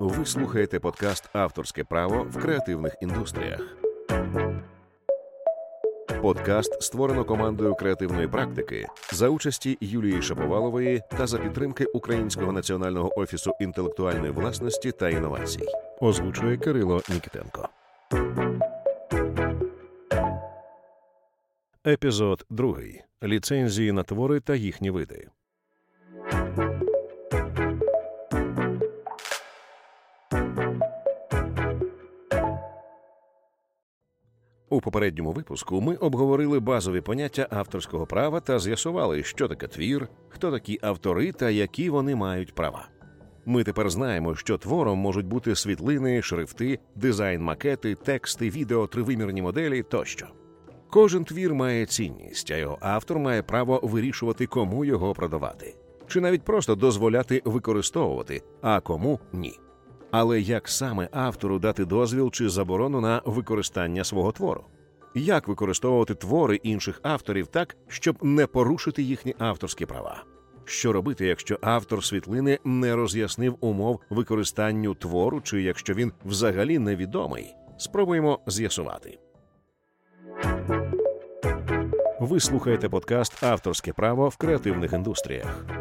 Ви слухаєте подкаст Авторське право в креативних індустріях. Подкаст створено командою креативної практики за участі Юлії Шаповалової та за підтримки Українського національного офісу інтелектуальної власності та інновацій. Озвучує Кирило Нікітенко. Епізод 2. Ліцензії на твори та їхні види. Попередньому випуску ми обговорили базові поняття авторського права та з'ясували, що таке твір, хто такі автори та які вони мають права. Ми тепер знаємо, що твором можуть бути світлини, шрифти, дизайн, макети, тексти, відео, тривимірні моделі тощо. Кожен твір має цінність, а його автор має право вирішувати, кому його продавати, чи навіть просто дозволяти використовувати, а кому ні. Але як саме автору дати дозвіл чи заборону на використання свого твору? Як використовувати твори інших авторів так, щоб не порушити їхні авторські права? Що робити, якщо автор світлини не роз'яснив умов використанню твору, чи якщо він взагалі невідомий? Спробуємо з'ясувати. Ви слухаєте подкаст Авторське право в креативних індустріях.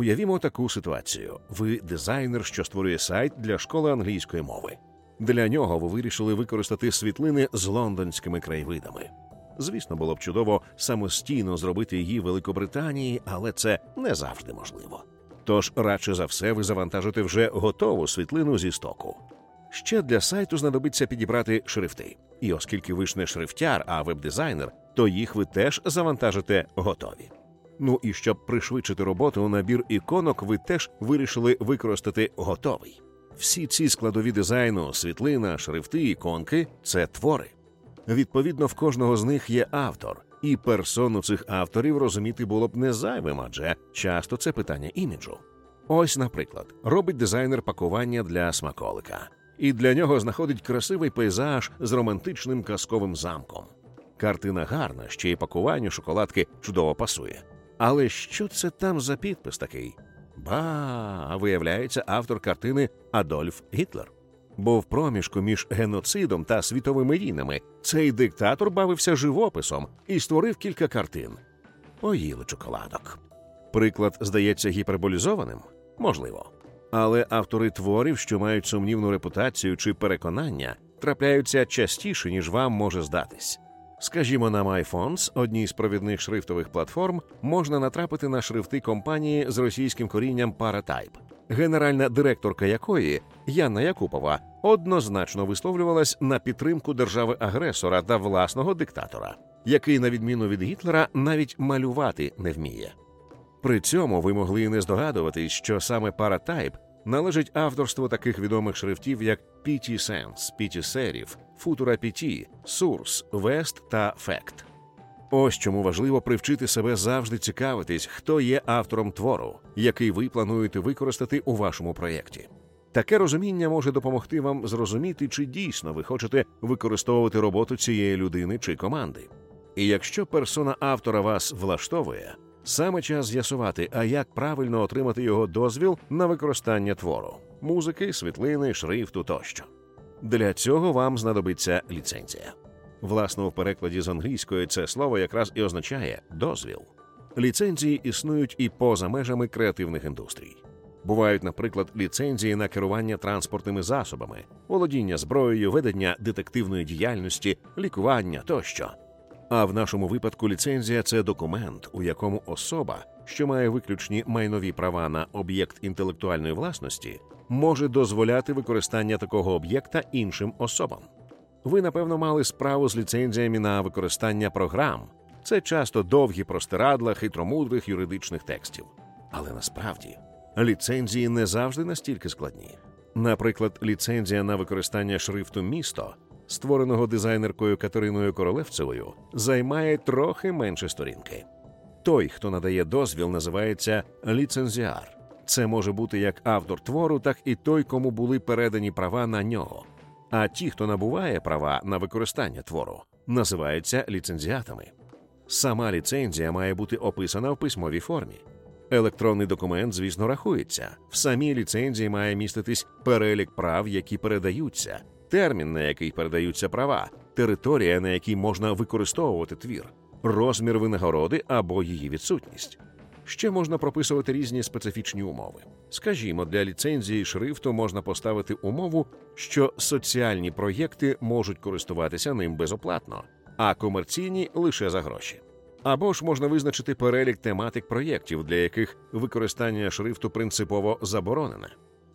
Уявімо таку ситуацію: ви дизайнер, що створює сайт для школи англійської мови. Для нього ви вирішили використати світлини з лондонськими краєвидами. Звісно, було б чудово самостійно зробити її в Великобританії, але це не завжди можливо. Тож, радше за все, ви завантажите вже готову світлину зі стоку. Ще для сайту знадобиться підібрати шрифти. І оскільки ви ж не шрифтяр, а веб-дизайнер, то їх ви теж завантажите готові. Ну і щоб пришвидшити роботу, набір іконок ви теж вирішили використати готовий. Всі ці складові дизайну, світлина, шрифти, іконки це твори. Відповідно, в кожного з них є автор, і персону цих авторів розуміти було б не зайвим, адже часто це питання іміджу. Ось, наприклад, робить дизайнер пакування для смаколика, і для нього знаходить красивий пейзаж з романтичним казковим замком. Картина гарна, ще й пакуванню шоколадки чудово пасує. Але що це там за підпис такий? Ба, виявляється, автор картини Адольф Гітлер. Бо в проміжку між геноцидом та світовими війнами цей диктатор бавився живописом і створив кілька картин. Поїли чоколадок. Приклад здається гіперболізованим? Можливо. Але автори творів, що мають сумнівну репутацію чи переконання, трапляються частіше, ніж вам може здатись. Скажімо, на MyFonts, одній з провідних шрифтових платформ, можна натрапити на шрифти компанії з російським корінням Paratype, генеральна директорка якої Яна Якупова однозначно висловлювалась на підтримку держави-агресора та власного диктатора, який, на відміну від Гітлера, навіть малювати не вміє. При цьому ви могли не здогадуватись, що саме Paratype належить авторству таких відомих шрифтів, як PT Sense, PT Serif, Futura PT, Source, West та Fact. Ось чому важливо привчити себе завжди цікавитись, хто є автором твору, який ви плануєте використати у вашому проєкті. Таке розуміння може допомогти вам зрозуміти, чи дійсно ви хочете використовувати роботу цієї людини чи команди. І якщо персона автора вас влаштовує, саме час з'ясувати, а як правильно отримати його дозвіл на використання твору, музики, світлини, шрифту тощо. Для цього вам знадобиться ліцензія. Власне, в перекладі з англійської це слово якраз і означає дозвіл. Ліцензії існують і поза межами креативних індустрій. Бувають, наприклад, ліцензії на керування транспортними засобами, володіння зброєю, ведення детективної діяльності, лікування тощо. А в нашому випадку ліцензія це документ, у якому особа, що має виключні майнові права на об'єкт інтелектуальної власності, може дозволяти використання такого об'єкта іншим особам. Ви, напевно, мали справу з ліцензіями на використання програм. Це часто довгі простирадла хитромудрих юридичних текстів. Але насправді ліцензії не завжди настільки складні. Наприклад, ліцензія на використання шрифту місто, створеного дизайнеркою Катериною Королевцевою, займає трохи менше сторінки. Той, хто надає дозвіл, називається ліцензіар. Це може бути як автор твору, так і той, кому були передані права на нього. А ті, хто набуває права на використання твору, називаються ліцензіатами. Сама ліцензія має бути описана в письмовій формі. Електронний документ, звісно, рахується. В самій ліцензії має міститись перелік прав, які передаються, термін, на який передаються права, територія, на якій можна використовувати твір, розмір винагороди або її відсутність. Ще можна прописувати різні специфічні умови. Скажімо, для ліцензії шрифту можна поставити умову, що соціальні проєкти можуть користуватися ним безоплатно, а комерційні лише за гроші. Або ж можна визначити перелік тематик проєктів, для яких використання шрифту принципово заборонене.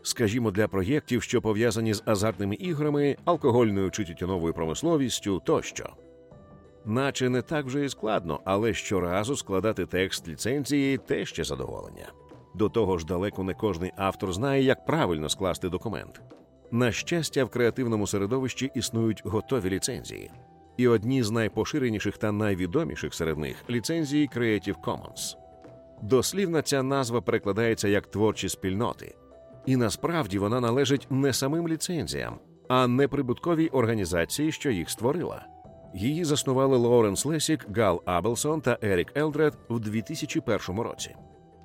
Скажімо, для проєктів, що пов'язані з азартними іграми, алкогольною чи тютюновою промисловістю тощо. Наче не так вже і складно, але щоразу складати текст ліцензії те ще задоволення. До того ж, далеко не кожний автор знає, як правильно скласти документ. На щастя, в креативному середовищі існують готові ліцензії, і одні з найпоширеніших та найвідоміших серед них ліцензії Creative Commons. Дослівна ця назва перекладається як творчі спільноти, і насправді вона належить не самим ліцензіям, а неприбутковій організації, що їх створила. Її заснували Лоуренс Лесік, Гал Абелсон та Ерік Елдред в 2001 році.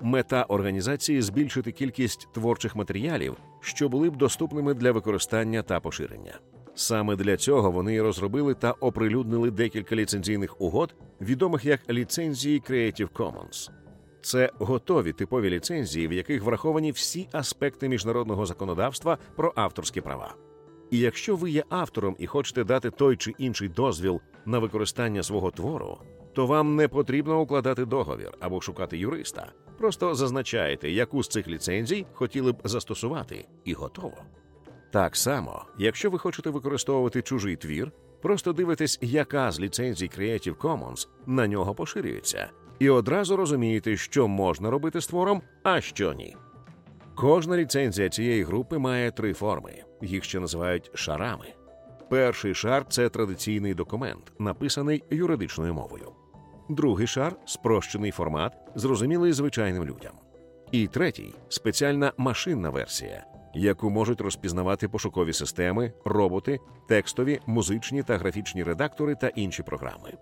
Мета організації збільшити кількість творчих матеріалів, що були б доступними для використання та поширення. Саме для цього вони розробили та оприлюднили декілька ліцензійних угод, відомих як ліцензії Creative Commons. Це готові типові ліцензії, в яких враховані всі аспекти міжнародного законодавства про авторські права. І якщо ви є автором і хочете дати той чи інший дозвіл на використання свого твору, то вам не потрібно укладати договір або шукати юриста. Просто зазначаєте, яку з цих ліцензій хотіли б застосувати, і готово. Так само, якщо ви хочете використовувати чужий твір, просто дивитесь, яка з ліцензій Creative Commons на нього поширюється, і одразу розумієте, що можна робити з твором, а що ні. Кожна ліцензія цієї групи має три форми, їх ще називають шарами. Перший шар це традиційний документ, написаний юридичною мовою. Другий шар спрощений формат, зрозумілий звичайним людям. І третій спеціальна машинна версія, яку можуть розпізнавати пошукові системи, роботи, текстові, музичні та графічні редактори та інші програми.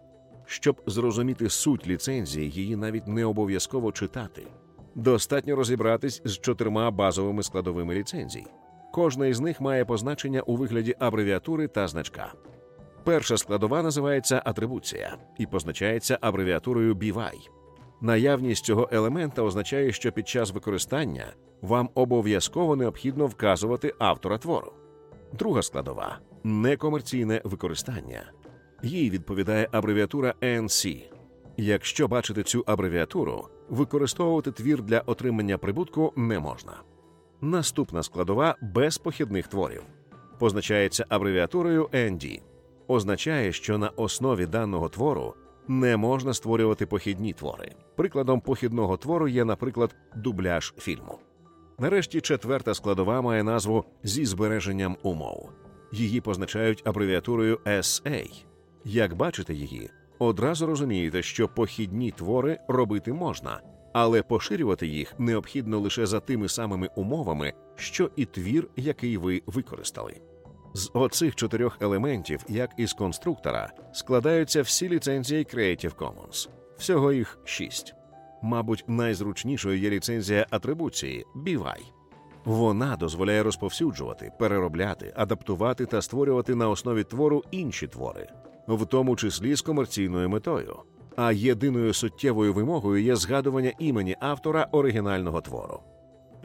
Щоб зрозуміти суть ліцензії, її навіть не обов'язково читати. Достатньо розібратись з чотирма базовими складовими ліцензій. Кожна із них має позначення у вигляді абревіатури та значка. Перша складова називається атрибуція і позначається абревіатурою BY. Наявність цього елемента означає, що під час використання вам обов'язково необхідно вказувати автора твору. Друга складова некомерційне використання. Їй відповідає абревіатура NC. Якщо бачите цю абревіатуру, використовувати твір для отримання прибутку не можна. Наступна складова без похідних творів позначається абревіатурою ND. Означає, що на основі даного твору не можна створювати похідні твори. Прикладом похідного твору є, наприклад, дубляж фільму. Нарешті четверта складова має назву зі збереженням умов. Її позначають абревіатурою SA. Як бачите її, одразу розумієте, що похідні твори робити можна, але поширювати їх необхідно лише за тими самими умовами, що і твір, який ви використали. З оцих чотирьох елементів, як із конструктора, складаються всі ліцензії Creative Commons. Всього їх шість. Мабуть, найзручнішою є ліцензія атрибуції BY. Вона дозволяє розповсюджувати, переробляти, адаптувати та створювати на основі твору інші твори, в тому числі з комерційною метою. А єдиною суттєвою вимогою є згадування імені автора оригінального твору.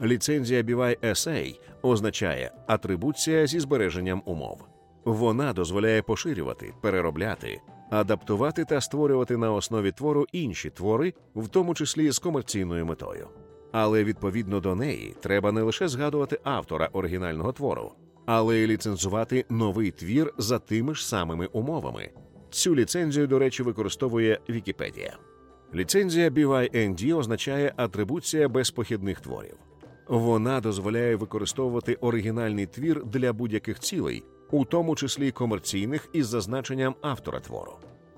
Ліцензія BY SA означає атрибуція зі збереженням умов. Вона дозволяє поширювати, переробляти, адаптувати та створювати на основі твору інші твори, в тому числі з комерційною метою. Але відповідно до неї треба не лише згадувати автора оригінального твору, але й ліцензувати новий твір за тими ж самими умовами. Цю ліцензію, до речі, використовує Вікіпедія. Ліцензія BYND означає атрибуція без похідних творів. Вона дозволяє використовувати оригінальний твір для будь-яких цілей, у тому числі комерційних із зазначенням автора твору.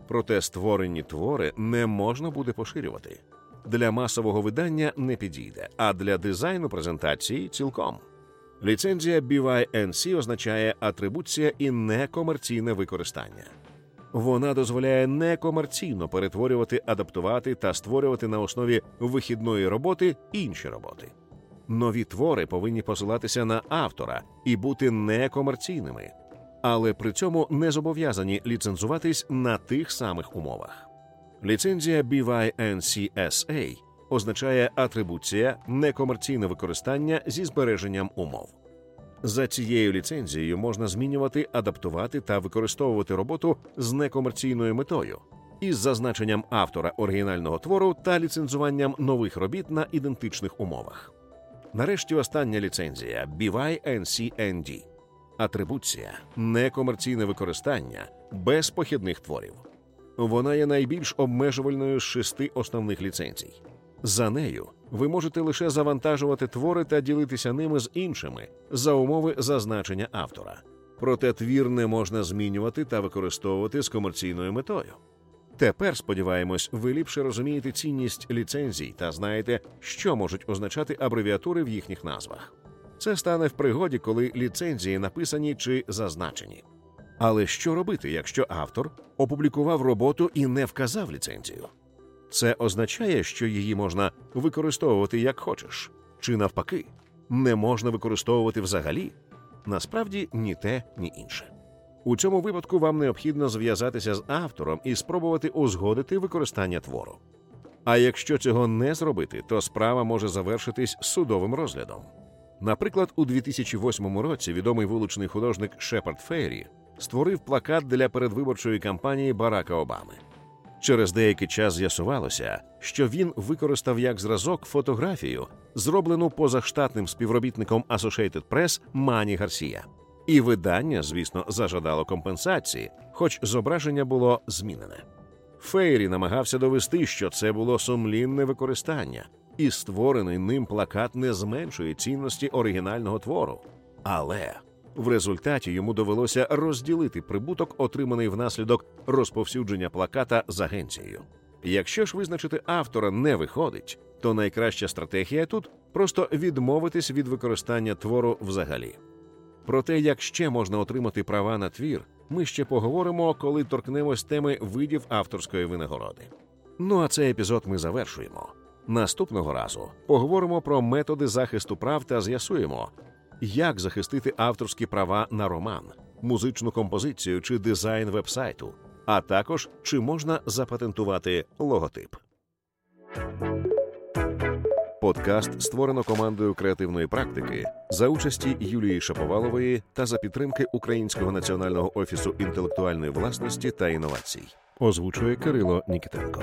Проте створені твори не можна буде поширювати. Для масового видання не підійде, а для дизайну презентації цілком. Ліцензія BYNC означає атрибуція і некомерційне використання. Вона дозволяє некомерційно перетворювати, адаптувати та створювати на основі вихідної роботи інші роботи. Нові твори повинні посилатися на автора і бути некомерційними, але при цьому не зобов'язані ліцензуватись на тих самих умовах. Ліцензія BYNCSA означає атрибуція, некомерційне використання зі збереженням умов. За цією ліцензією можна змінювати, адаптувати та використовувати роботу з некомерційною метою із зазначенням автора оригінального твору та ліцензуванням нових робіт на ідентичних умовах. Нарешті остання ліцензія BYNCND – атрибуція, некомерційне використання без похідних творів. Вона є найбільш обмежувальною з шести основних ліцензій. За нею ви можете лише завантажувати твори та ділитися ними з іншими за умови зазначення автора. Проте твір не можна змінювати та використовувати з комерційною метою. Тепер, сподіваємось, ви ліпше розумієте цінність ліцензій та знаєте, що можуть означати абревіатури в їхніх назвах. Це стане в пригоді, коли ліцензії написані чи зазначені. Але що робити, якщо автор опублікував роботу і не вказав ліцензію? Це означає, що її можна використовувати як хочеш, чи навпаки, не можна використовувати взагалі. Насправді ні те, ні інше. У цьому випадку вам необхідно зв'язатися з автором і спробувати узгодити використання твору. А якщо цього не зробити, то справа може завершитись судовим розглядом. Наприклад, у 2008 році відомий вуличний художник Шепард Фейрі створив плакат для передвиборчої кампанії Барака Обами. Через деякий час з'ясувалося, що він використав як зразок фотографію, зроблену позаштатним співробітником Associated Press Мані Гарсія. І видання, звісно, зажадало компенсації, хоч зображення було змінене. Фейрі намагався довести, що це було сумлінне використання, і створений ним плакат не зменшує цінності оригінального твору. Але в результаті йому довелося розділити прибуток, отриманий внаслідок розповсюдження плаката з агенцією. Якщо ж визначити автора не виходить, то найкраща стратегія тут просто відмовитись від використання твору взагалі. Про те, як ще можна отримати права на твір, ми ще поговоримо, коли торкнемось теми видів авторської винагороди. Ну а цей епізод ми завершуємо. Наступного разу поговоримо про методи захисту прав та з'ясуємо, як захистити авторські права на роман, музичну композицію чи дизайн вебсайту, а також чи можна запатентувати логотип. Подкаст створено командою креативної практики за участі Юлії Шаповалової та за підтримки Українського національного офісу інтелектуальної власності та інновацій. Озвучує Кирило Нікітенко.